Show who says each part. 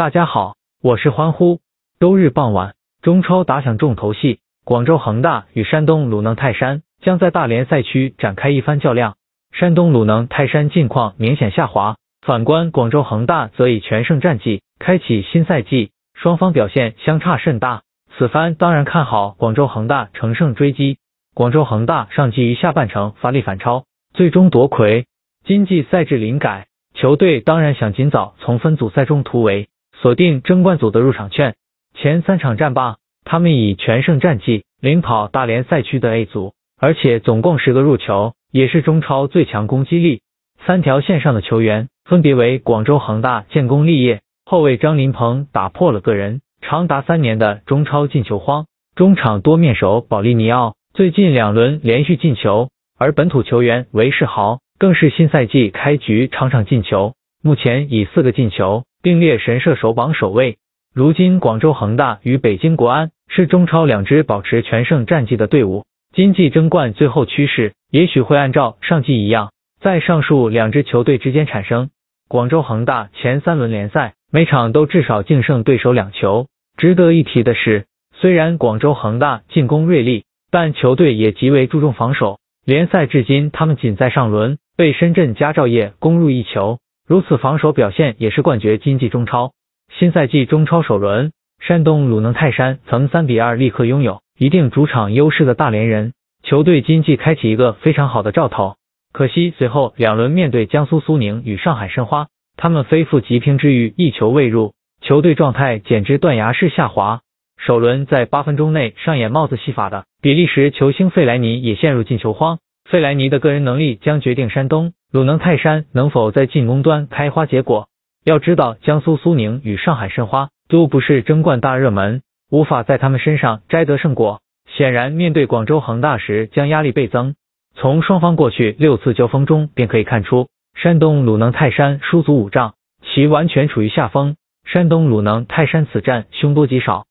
Speaker 1: 大家好，我是欢呼。周日傍晚，中超打响重头戏，广州恒大与山东鲁能泰山将在大连赛区展开一番较量。山东鲁能泰山近况明显下滑，反观广州恒大则以全胜战绩开启新赛季，双方表现相差甚大。此番当然看好广州恒大乘胜追击。广州恒大上季于下半程发力反超，最终夺魁。今季赛制临改，球队当然想尽早从分组赛中突围，锁定争冠组的入场券。前三场战罢，他们以全胜战绩领跑大连赛区的 A 组，而且总共十个入球，也是中超最强攻击力。三条线上的球员分别为广州恒大建功立业，后卫张琳芃打破了个人长达三年的中超进球荒，中场多面手保利尼奥最近两轮连续进球，而本土球员韦世豪。更是新赛季开局场场进球，目前以四个进球并列神射手榜首位。如今广州恒大与北京国安是中超两支保持全胜战绩的队伍，今季争冠最后趋势也许会按照上季一样，在上述两支球队之间产生。广州恒大前三轮联赛每场都至少净胜对手两球。值得一提的是，虽然广州恒大进攻锐利，但球队也极为注重防守。联赛至今，他们仅在上轮。被深圳佳兆业攻入一球，如此防守表现也是冠绝今季中超。新赛季中超首轮，山东鲁能泰山曾三比二力克拥有一定主场优势的大连人，球队今季开启一个非常好的兆头。可惜随后两轮面对江苏苏宁与上海申花，他们非负即平之余一球未入，球队状态简直断崖式下滑。首轮在八分钟内上演帽子戏法的比利时球星费莱尼也陷入进球荒。费莱尼的个人能力将决定山东鲁能泰山能否在进攻端开花结果。要知道，江苏苏宁与上海申花都不是争冠大热门，无法在他们身上摘得胜果。显然，面对广州恒大时将压力倍增。从双方过去六次交锋中便可以看出，山东鲁能泰山输足五仗，其完全处于下风。山东鲁能泰山此战凶多吉少，